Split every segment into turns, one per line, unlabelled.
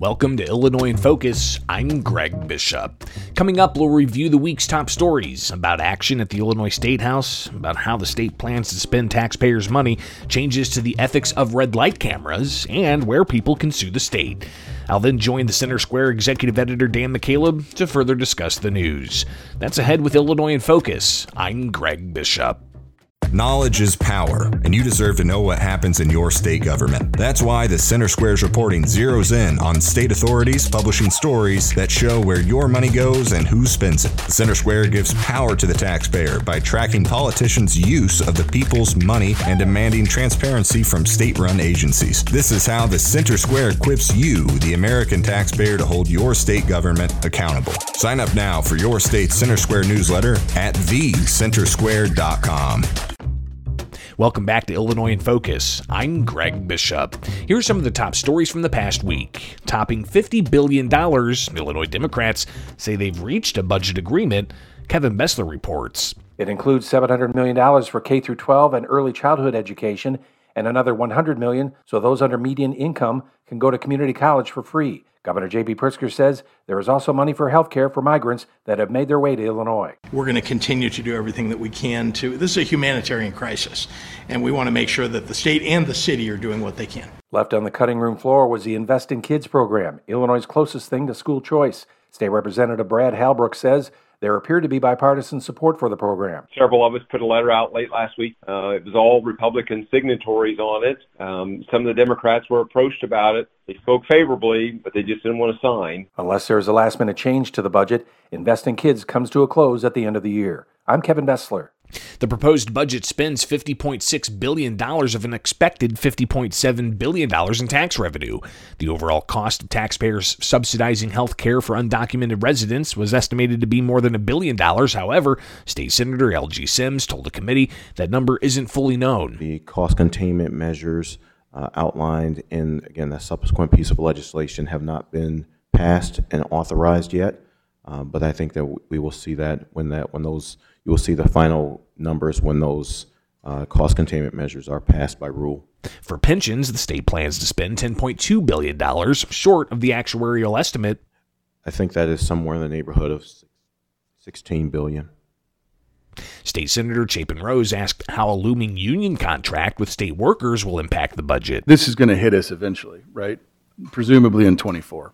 Welcome to Illinois in Focus. I'm Greg Bishop. Coming up, we'll review the week's top stories about action at the Illinois State House, about how the state plans to spend taxpayers' money, changes to the ethics of red light cameras, and where people can sue the state. I'll then join the Center Square executive editor Dan McCaleb to further discuss the news. That's ahead with Illinois in Focus. I'm Greg Bishop.
Knowledge is power, and you deserve to know what happens in your state government. That's why the Center Square's reporting zeroes in on state authorities publishing stories that show where your money goes and who spends it. The Center Square gives power to the taxpayer by tracking politicians' use of the people's money and demanding transparency from state run agencies. This is how the Center Square equips you, the American taxpayer, to hold your state government accountable. Sign up now for your state Center Square newsletter at thecentersquare.com.
Welcome back to Illinois in Focus. I'm Greg Bishop. Here are some of the top stories from the past week. Topping $50 billion, Illinois Democrats say they've reached a budget agreement. Kevin Bessler reports.
It includes $700 million for K through 12 and early childhood education and another $100 million so those under median income can go to community college for free. Governor J.B. Pritzker says there is also money for health care for migrants that have made their way to Illinois.
We're going to continue to do everything that we can to. This is a humanitarian crisis, and we want to make sure that the state and the city are doing what they can.
Left on the cutting room floor was the Invest in Kids program, Illinois' closest thing to school choice. State Representative Brad Halbrook says there appeared to be bipartisan support for the program.
Several of us put a letter out late last week. Uh, it was all Republican signatories on it. Um, some of the Democrats were approached about it. They spoke favorably, but they just didn't want to sign.
Unless there is a last minute change to the budget, Invest in Kids comes to a close at the end of the year. I'm Kevin Bessler.
The proposed budget spends $50.6 billion of an expected $50.7 billion in tax revenue. The overall cost of taxpayers subsidizing health care for undocumented residents was estimated to be more than a billion dollars. However, State Senator Elgie Sims told the committee that number isn't fully known.
The cost containment measures uh, outlined in, again, the subsequent piece of legislation have not been passed and authorized yet. Uh, but I think that we will see that when that when those you will see the final numbers when those uh, cost containment measures are passed by rule.
For pensions, the state plans to spend $10.2 billion, short of the actuarial estimate.
I think that is somewhere in the neighborhood of 16 billion.
State Senator Chapin Rose asked how a looming union contract with state workers will impact the budget.
This is going to hit us eventually, right? Presumably in 24.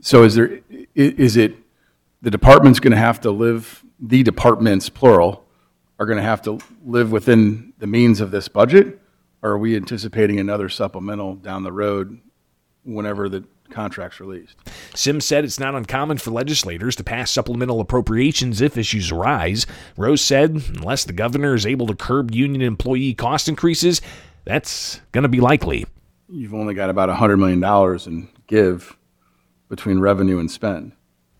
So is there is it the department's going to have to live the departments plural are going to have to live within the means of this budget? Or are we anticipating another supplemental down the road whenever the contract's released?
Sims said it's not uncommon for legislators to pass supplemental appropriations if issues arise. Rose said unless the governor is able to curb union employee cost increases, that's going to be likely.
You've only got about $100 million in give between revenue and spend.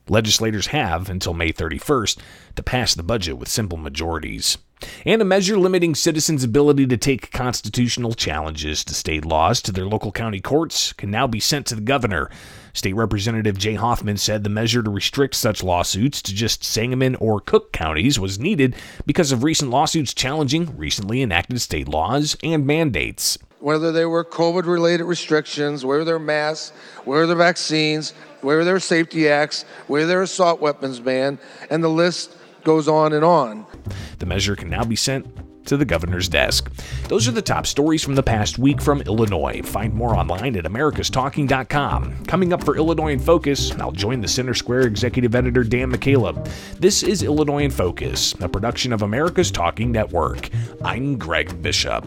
Legislators have until May 31st to pass the budget with simple majorities. And a measure limiting citizens' ability to take constitutional challenges to state laws to their local county courts can now be sent to the governor. State Representative Jay Hoffman said the measure to restrict such lawsuits to just Sangamon or Cook counties was needed because of recent lawsuits challenging recently enacted state laws and mandates.
Whether they were COVID related restrictions, whether they're masks, whether they're vaccines, where there are safety acts, where there are assault weapons ban, and the list goes on and on.
The measure can now be sent to the governor's desk. Those are the top stories from the past week from Illinois. Find more online at americastalking.com. Coming up for Illinois in Focus, I'll join the Center Square executive editor Dan McCaleb. This is Illinois in Focus, a production of America's Talking Network. I'm Greg Bishop.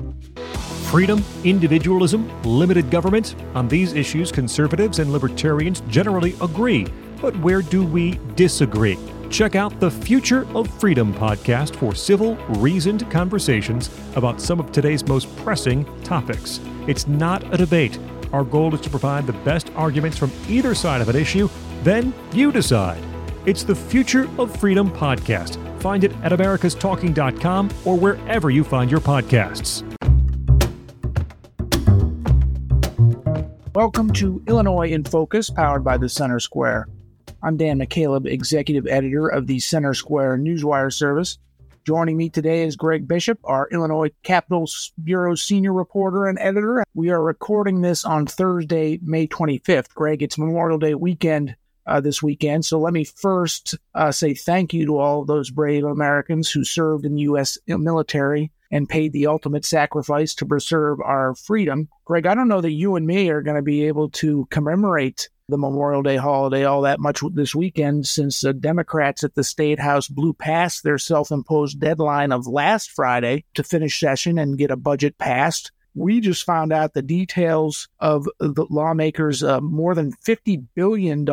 Freedom, individualism, limited government. On these issues, conservatives and libertarians generally agree. But where do we disagree? Check out the Future of Freedom podcast for civil, reasoned conversations about some of today's most pressing topics. It's not a debate. Our goal is to provide the best arguments from either side of an issue, then you decide. It's the Future of Freedom podcast. Find it at americastalking.com or wherever you find your podcasts.
Welcome to Illinois in Focus, powered by the Center Square. I'm Dan McCaleb, executive editor of the Center Square Newswire service. Joining me today is Greg Bishop, our Illinois Capitol Bureau senior reporter and editor. We are recording this on Thursday, May 25th. Greg, it's Memorial Day weekend uh, this weekend. So let me first uh, say thank you to all those brave Americans who served in the U.S. military and paid the ultimate sacrifice to preserve our freedom. Greg, I don't know that you and me are going to be able to commemorate the Memorial Day holiday all that much this weekend since the Democrats at the State House blew past their self imposed deadline of last Friday to finish session and get a budget passed. We just found out the details of the lawmakers' uh, more than $50 billion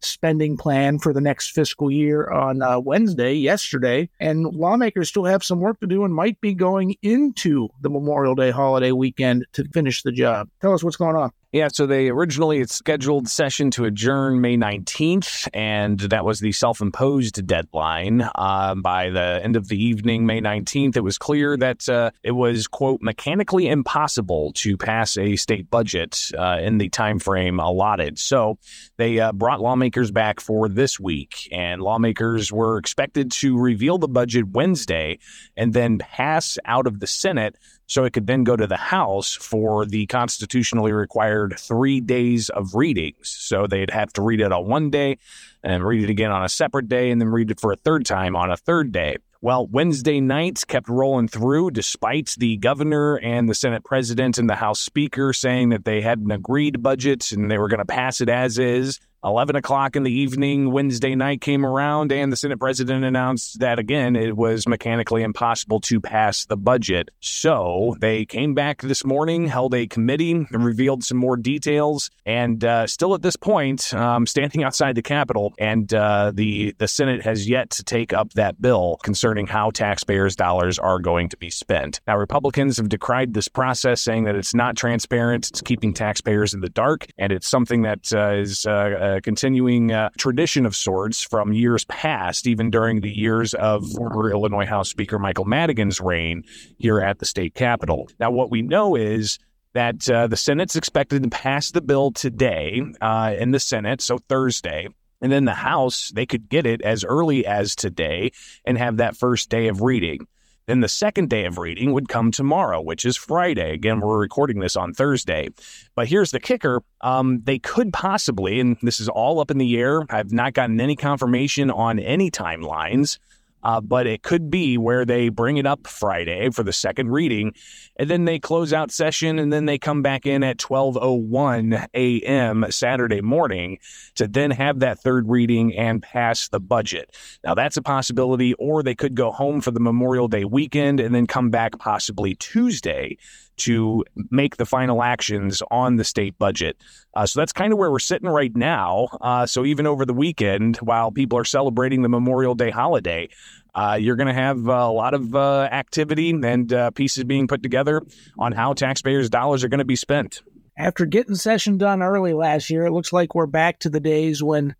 spending plan for the next fiscal year on uh, Wednesday, yesterday. And lawmakers still have some work to do and might be going into the Memorial Day holiday weekend to finish the job. Tell us what's going on.
Yeah, so they originally scheduled session to adjourn May 19th, and that was the self imposed deadline. Uh, by the end of the evening, May 19th, it was clear that uh, it was, quote, mechanically impossible to pass a state budget uh, in the time frame allotted. So they uh, brought lawmakers back for this week, and lawmakers were expected to reveal the budget Wednesday and then pass out of the Senate so it could then go to the House for the constitutionally required three days of readings. So they'd have to read it on one day and read it again on a separate day and then read it for a third time on a third day. Well, Wednesday nights kept rolling through despite the governor and the Senate president and the House Speaker saying that they had an agreed budget and they were going to pass it as is. 11 o'clock in the evening Wednesday night came around, and the Senate president announced that again it was mechanically impossible to pass the budget. So they came back this morning, held a committee, revealed some more details, and uh, still at this point, um, standing outside the Capitol, and uh, the the Senate has yet to take up that bill concerning how taxpayers' dollars are going to be spent. Now, Republicans have decried this process, saying that it's not transparent, it's keeping taxpayers in the dark, and it's something that uh, is uh, a continuing uh, tradition of sorts from years past, even during the years of former Illinois House Speaker Michael Madigan's reign here at the state capitol. Now, what we know is that uh, the Senate's expected to pass the bill today uh, in the Senate, so Thursday. And then the House, they could get it as early as today and have that first day of reading. Then the second day of reading would come tomorrow, which is Friday. Again, we're recording this on Thursday. But here's the kicker um, they could possibly, and this is all up in the air, I've not gotten any confirmation on any timelines. Uh, but it could be where they bring it up Friday for the second reading, and then they close out session, and then they come back in at 12:01 a.m. Saturday morning to then have that third reading and pass the budget. Now that's a possibility, or they could go home for the Memorial Day weekend and then come back possibly Tuesday to make the final actions on the state budget. Uh, so that's kind of where we're sitting right now. Uh, so even over the weekend, while people are celebrating the Memorial Day holiday, uh, you're going to have a lot of uh, activity and uh, pieces being put together on how taxpayers' dollars are going to be spent.
After getting session done early last year, it looks like we're back to the days when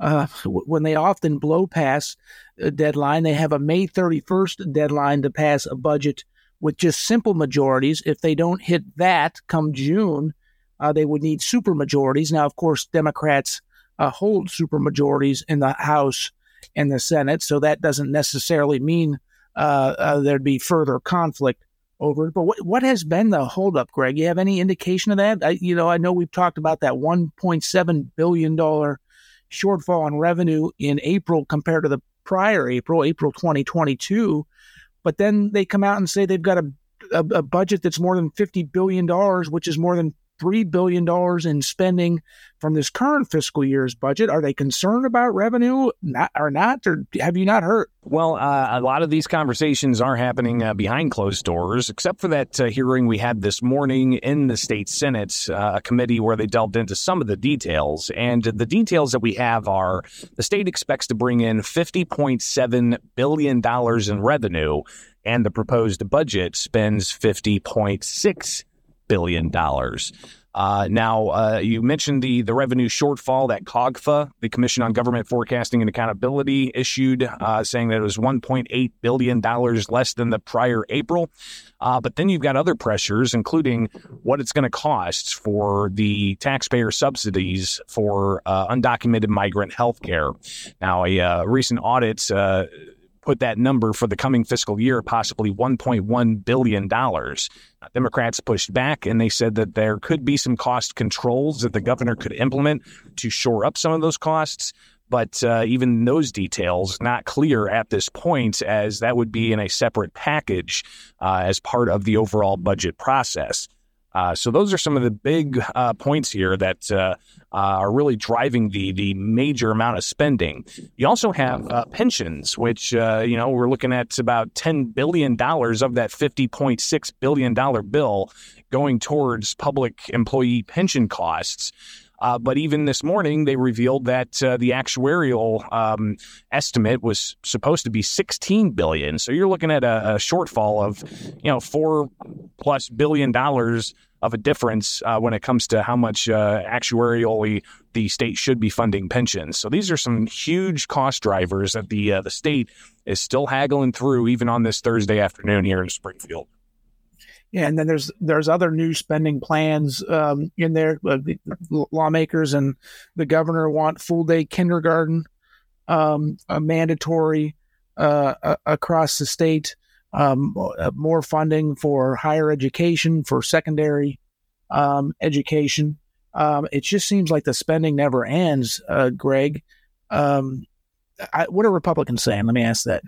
uh, when they often blow past a deadline. They have a May 31st deadline to pass a budget with just simple majorities. If they don't hit that come June, uh, they would need super majorities. Now, of course, Democrats uh, hold super majorities in the House and the Senate, so that doesn't necessarily mean uh, uh there'd be further conflict over it. But what, what has been the holdup, Greg? You have any indication of that? I, you know, I know we've talked about that 1.7 billion dollar shortfall in revenue in April compared to the prior April, April 2022. But then they come out and say they've got a, a, a budget that's more than $50 billion, which is more than $3 billion in spending from this current fiscal year's budget. Are they concerned about revenue not, or not? Or have you not heard?
Well, uh, a lot of these conversations are happening uh, behind closed doors, except for that uh, hearing we had this morning in the state Senate, uh, a committee where they delved into some of the details. And the details that we have are the state expects to bring in $50.7 billion in revenue, and the proposed budget spends $50.6 billion dollars. Uh, now, uh, you mentioned the the revenue shortfall that COGFA, the Commission on Government Forecasting and Accountability, issued, uh, saying that it was 1.8 billion dollars less than the prior April. Uh, but then you've got other pressures, including what it's going to cost for the taxpayer subsidies for uh, undocumented migrant health care. Now, a uh, recent audit put that number for the coming fiscal year possibly $1.1 billion. Democrats pushed back and they said that there could be some cost controls that the governor could implement to shore up some of those costs. But uh, even those details not clear at this point, as that would be in a separate package uh, as part of the overall budget process. Uh, so those are some of the big uh, points here that uh, uh are really driving the the major amount of spending. You also have uh, pensions, which uh, you know we're looking at about ten billion dollars of that fifty point six billion dollar bill going towards public employee pension costs. Uh, but even this morning, they revealed that uh, the actuarial um, estimate was supposed to be 16 billion. So you're looking at a, a shortfall of, you know, four plus billion dollars of a difference uh, when it comes to how much uh, actuarially the state should be funding pensions. So these are some huge cost drivers that the uh, the state is still haggling through, even on this Thursday afternoon here in Springfield.
Yeah, and then there's there's other new spending plans um, in there. Uh, the lawmakers and the governor want full day kindergarten, um, mandatory uh, across the state, um, uh, more funding for higher education, for secondary um, education. Um, it just seems like the spending never ends, uh, Greg. Um, I, what are Republicans saying? Let me ask that.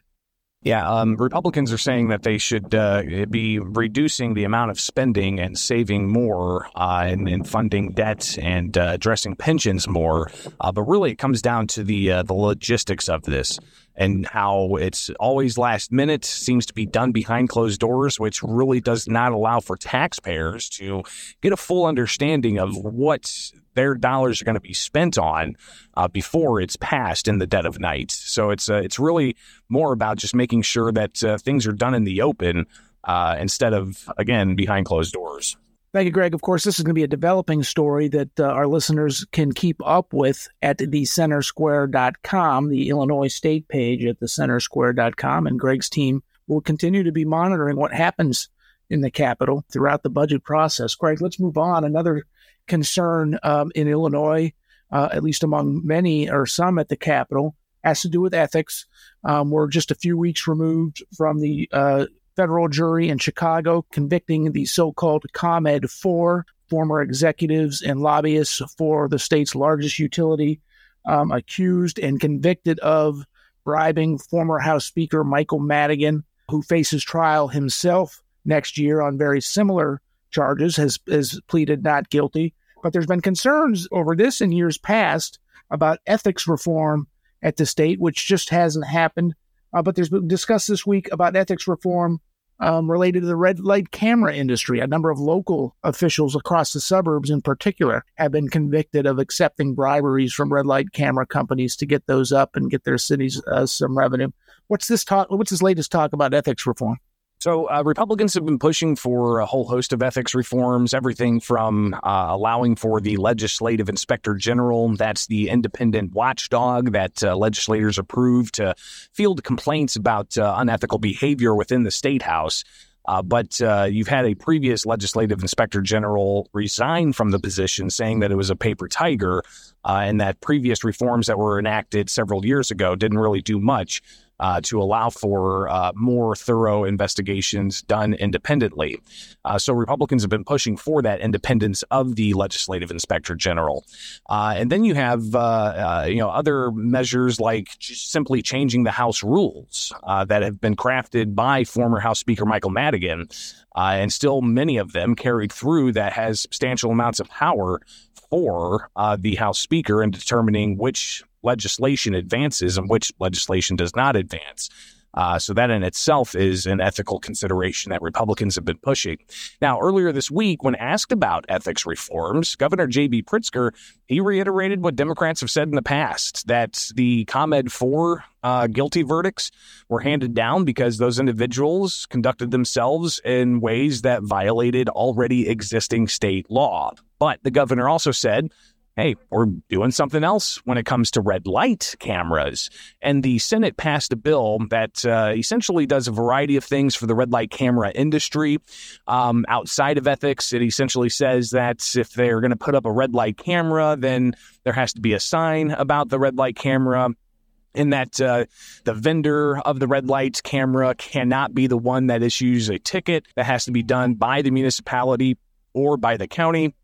Yeah, um, Republicans are saying that they should uh, be reducing the amount of spending and saving more uh, and, and, funding debt and uh, addressing pensions more. Uh, but really, it comes down to the uh, the logistics of this and how it's always last minute, seems to be done behind closed doors, which really does not allow for taxpayers to get a full understanding of what their dollars are going to be spent on uh, before it's passed in the dead of night. So it's uh, it's really more about just making sure that uh, things are done in the open uh, instead of again behind closed doors.
Thank you, Greg. Of course, this is going to be a developing story that uh, our listeners can keep up with at thecentersquare.com, the Illinois state page at thecentersquare.com. And Greg's team will continue to be monitoring what happens in the Capitol throughout the budget process. Greg, let's move on. Another concern um, in Illinois, uh, at least among many or some at the Capitol, has to do with ethics. Um, we're just a few weeks removed from the uh, federal jury in Chicago convicting the so called ComEd 4 former executives and lobbyists for the state's largest utility, um, accused and convicted of bribing former House Speaker Michael Madigan, who faces trial himself next year on very similar charges, has, has pleaded not guilty. But there's been concerns over this in years past about ethics reform at the state, which just hasn't happened. Uh, but there's been discussed this week about ethics reform um, related to the red light camera industry. A number of local officials across the suburbs, in particular, have been convicted of accepting briberies from red light camera companies to get those up and get their cities uh, some revenue. What's this talk? What's this latest talk about ethics reform?
So, uh, Republicans have been pushing for a whole host of ethics reforms, everything from uh, allowing for the legislative inspector general, that's the independent watchdog that uh, legislators approve to field complaints about uh, unethical behavior within the state house. Uh, but uh, you've had a previous legislative inspector general resign from the position, saying that it was a paper tiger, and that previous reforms that were enacted several years ago didn't really do much uh, to allow for uh, more thorough investigations done independently. Uh, so Republicans have been pushing for that independence of the legislative inspector general. Uh, and then you have uh, uh, you know other measures like simply changing the House rules that have been crafted by former House Speaker Michael Madigan. and still many of them carried through that has substantial amounts of power for the House Speaker in determining which legislation advances and which legislation does not advance. Uh, so that in itself is an ethical consideration that Republicans have been pushing. Now, earlier this week, when asked about ethics reforms, Governor J.B. Pritzker he reiterated what Democrats have said in the past that the ComEd four uh, guilty verdicts were handed down because those individuals conducted themselves in ways that violated already existing state law. But the governor also said hey, we're doing something else when it comes to red light cameras. And the Senate passed a bill that uh, essentially does a variety of things for the red light camera industry. Um, outside of ethics, it essentially says that if they're going to put up a red light camera, then there has to be a sign about the red light camera. in that uh, the vendor of the red light camera cannot be the one that issues a ticket. That has to be done by the municipality or by the county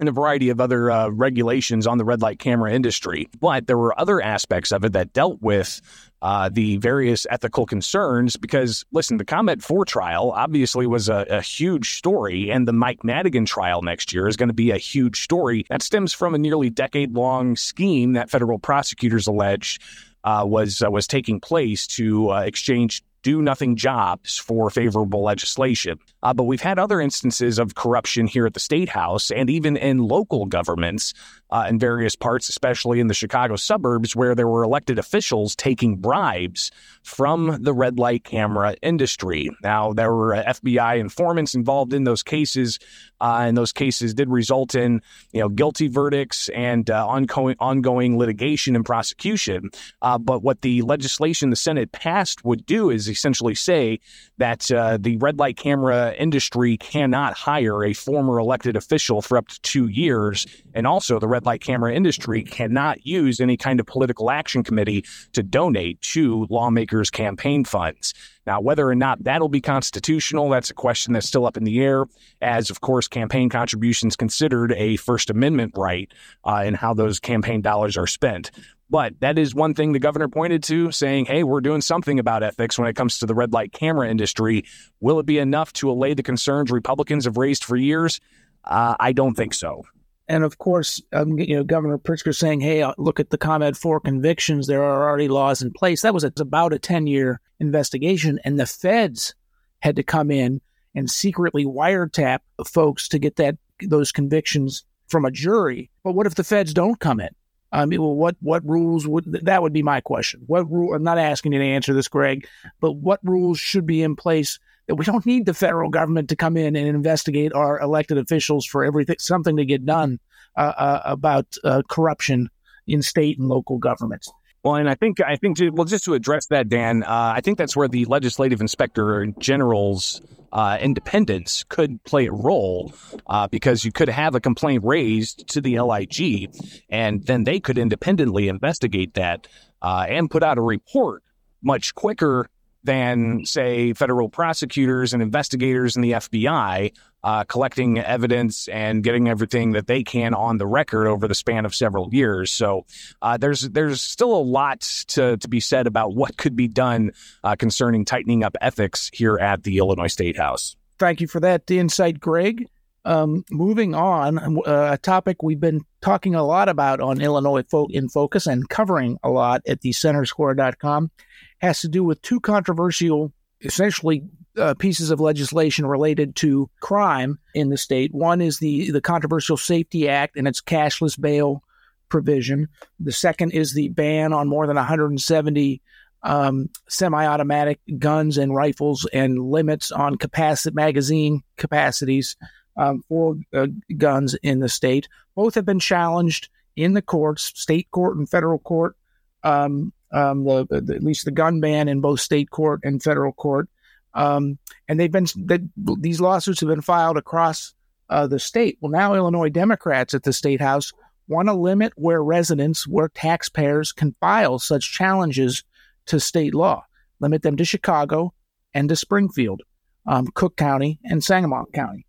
and a variety of other uh, regulations on the red light camera industry. But there were other aspects of it that dealt with uh, the various ethical concerns because, listen, the ComEd 4 trial obviously was a, a, huge story, and the Mike Madigan trial next year is going to be a huge story that stems from a nearly decade long scheme that federal prosecutors allege uh, was uh, was taking place to uh, exchange do nothing jobs for favorable legislation. Uh, but we've had other instances of corruption here at the state house and even in local governments uh, in various parts, especially in the Chicago suburbs, where there were elected officials taking bribes from the red light camera industry. Now, there were FBI informants involved in those cases, uh, and those cases did result in you know guilty verdicts and uh, ongoing ongoing litigation and prosecution. Uh, but what the legislation the Senate passed would do is essentially say that uh, the red light camera industry cannot hire a former elected official for up to two years, and also the red red light camera industry cannot use any kind of political action committee to donate to lawmakers' campaign funds. Now, whether or not that'll be constitutional, that's a question that's still up in the air, as of course, campaign contributions considered a First Amendment right uh, in how those campaign dollars are spent. But that is one thing the governor pointed to, saying, hey, we're doing something about ethics when it comes to the red light camera industry. Will it be enough to allay the concerns Republicans have raised for years? Uh, I don't think so.
And of course, um, you know, Governor Pritzker saying, "Hey, uh, look at the ComEd four convictions. There are already laws in place." That was about a ten year investigation, and the feds had to come in and secretly wiretap folks to get that those convictions from a jury. But what if the feds don't come in? I mean, well, what what rules would that would be my question? What rule? I'm not asking you to answer this, Greg, but what rules should be in place we don't need the federal government to come in and investigate our elected officials for everything, something to get done uh, uh, about uh, corruption in state and local governments.
Well, and I think I think to, well, just to address that, Dan, uh, I think that's where the legislative inspector general's uh, independence could play a role uh, because you could have a complaint raised to the LIG, and then they could independently investigate that and put out a report much quicker than, say, federal prosecutors and investigators in the FBI uh, collecting evidence and getting everything that they can on the record over the span of several years. So uh, there's there's still a lot to, to be said about what could be done uh, concerning tightening up ethics here at the Illinois State House.
Thank you for that insight, Greg. Um, moving on, uh, a topic we've been talking a lot about on Illinois in Focus and covering a lot at the centersquare.com has to do with two controversial, essentially uh, pieces of legislation related to crime in the state. One is the the Controversial Safety Act and its cashless bail provision. The second is the ban on more than 170 um, semi-automatic guns and rifles and limits on capacity magazine capacities um, for uh, guns in the state. Both have been challenged in the courts, state court and federal court. Um, um, the, the, at least the gun ban in both state court and federal court. Um, and they've been these lawsuits have been filed across uh, the state. Well, now Illinois Democrats at the state house want to limit where residents, where taxpayers can file such challenges to state law. Limit them to Chicago and to Springfield, um, Cook County, and Sangamon County.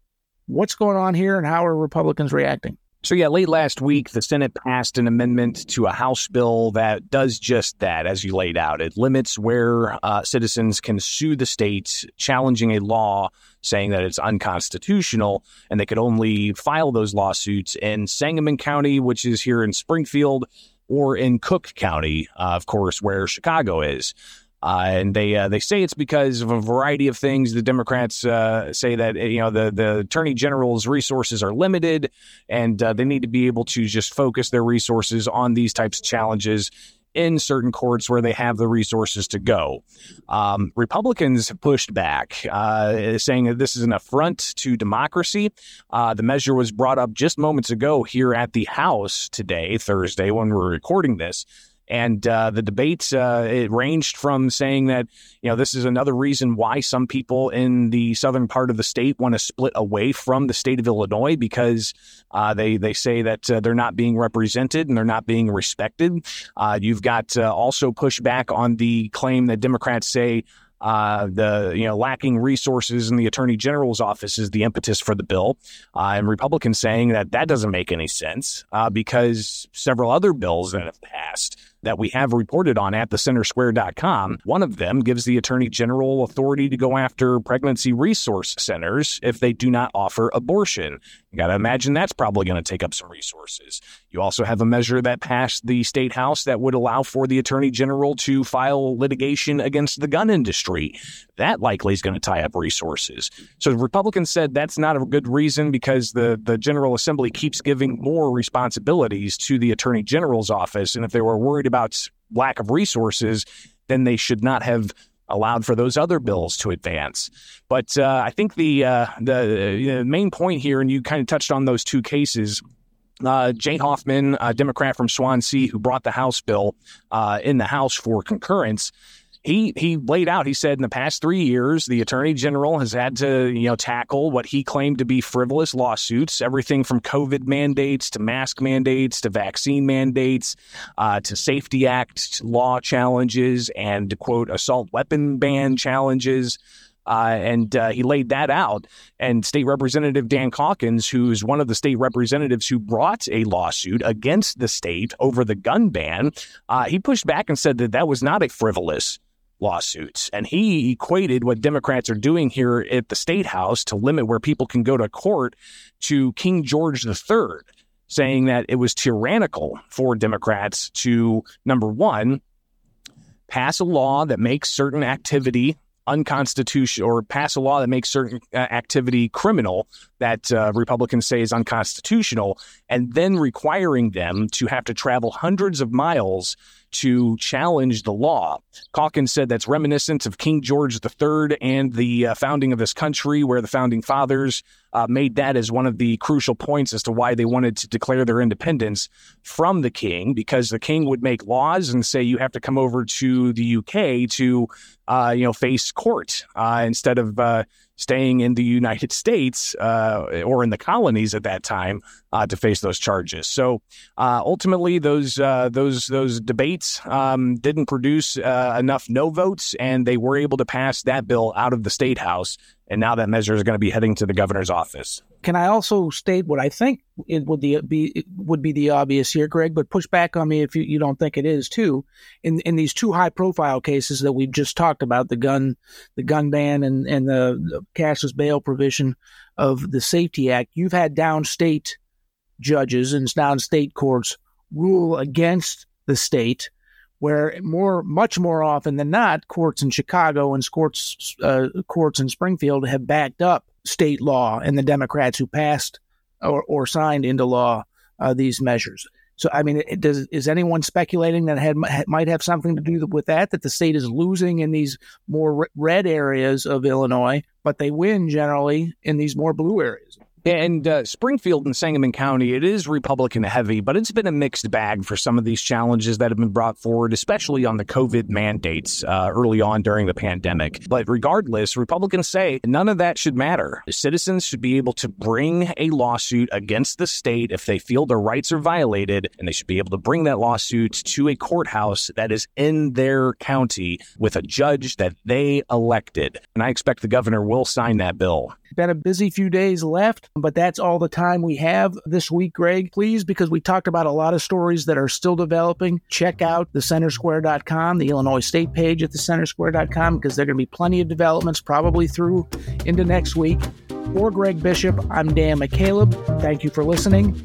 What's going on here, and how are Republicans reacting?
So, yeah, late last week, the Senate passed an amendment to a House bill that does just that, as you laid out. It limits where uh, citizens can sue the state, challenging a law saying that it's unconstitutional, and they could only file those lawsuits in Sangamon County, which is here in Springfield, or in Cook County, uh, of course, where Chicago is. Uh, and they uh, they say it's because of a variety of things. The Democrats uh, say that you know the the attorney general's resources are limited, and uh, they need to be able to just focus their resources on these types of challenges in certain courts where they have the resources to go. Um, Republicans have pushed back, uh, saying that this is an affront to democracy. Uh, the measure was brought up just moments ago here at the House today, Thursday, when we're recording this And uh, the debates uh, it ranged from saying that you know this is another reason why some people in the southern part of the state want to split away from the state of Illinois because uh, they they say that uh, they're not being represented and they're not being respected. Uh, you've got uh, also pushback on the claim that Democrats say uh, the you know lacking resources in the attorney general's office is the impetus for the bill, uh, and Republicans saying that that doesn't make any sense uh, because several other bills that have passed that we have reported on at thecentersquare.com. One of them gives the Attorney General authority to go after pregnancy resource centers if they do not offer abortion. You got to imagine that's probably going to take up some resources. You also have a measure that passed the state house that would allow for the Attorney General to file litigation against the gun industry. That likely is going to tie up resources. So the Republicans said that's not a good reason because the, the General Assembly keeps giving more responsibilities to the Attorney General's office. And if they were worried about lack of resources, then they should not have allowed for those other bills to advance. But uh, I think the uh, the uh, main point here, and you kind of touched on those two cases. Uh, Jay Hoffman, a Democrat from Swansea, who brought the House bill uh, in the House for concurrence, he he laid out. He said in the past three years, the attorney general has had to you know tackle what he claimed to be frivolous lawsuits, everything from COVID mandates to mask mandates to vaccine mandates uh, to Safety Act law challenges and quote assault weapon ban challenges. Uh, and uh, he laid that out. And State Representative Dan Caulkins, who's one of the state representatives who brought a lawsuit against the state over the gun ban, uh, he pushed back and said that that was not a frivolous lawsuits. And he equated what Democrats are doing here at the state house to limit where people can go to court to King George III, saying that it was tyrannical for Democrats to, number one, pass a law that makes certain activity unconstitutional or pass a law that makes certain uh, activity criminal that uh, Republicans say is unconstitutional, and then requiring them to have to travel hundreds of miles to challenge the law. Caulkins said that's reminiscent of King George III and the uh, founding of this country, where the founding fathers uh, made that as one of the crucial points as to why they wanted to declare their independence from the king, because the king would make laws and say you have to come over to the UK to, uh, you know, face court uh, instead of uh, staying in the United States uh, or in the colonies at that time uh, to face those charges. So uh, ultimately, those uh, those those debates um, didn't produce uh, enough no votes, and they were able to pass that bill out of the state house. And now that measure is going to be heading to the governor's office.
Can I also state what I think it would be, be would be the obvious here, Greg? But push back on me if you, you don't think it is too. In in these two high profile cases that we've just talked about, the gun the gun ban and and the, the cashless bail provision of the Safety Act, you've had downstate judges and downstate courts rule against the state where more, much more often than not, courts in Chicago and courts, uh, courts in Springfield have backed up state law and the Democrats who passed or, or signed into law uh, these measures. So, I mean, does, is anyone speculating that had, might have something to do with that? That the state is losing in these more red areas of Illinois, but they win generally in these more blue areas?
And uh, Springfield and Sangamon County, it is Republican heavy, but it's been a mixed bag for some of these challenges that have been brought forward, especially on the COVID mandates uh, early on during the pandemic. But regardless, Republicans say none of that should matter. Citizens should be able to bring a lawsuit against the state if they feel their rights are violated, and they should be able to bring that lawsuit to a courthouse that is in their county with a judge that they elected. And I expect the governor will sign that bill.
Been a busy few days left, but that's all the time we have this week, Greg. Please, because we talked about a lot of stories that are still developing, check out thecentersquare.com, the Illinois State page at thecentersquare.com, because there are going to be plenty of developments probably through into next week. For Greg Bishop, I'm Dan McCaleb. Thank you for listening.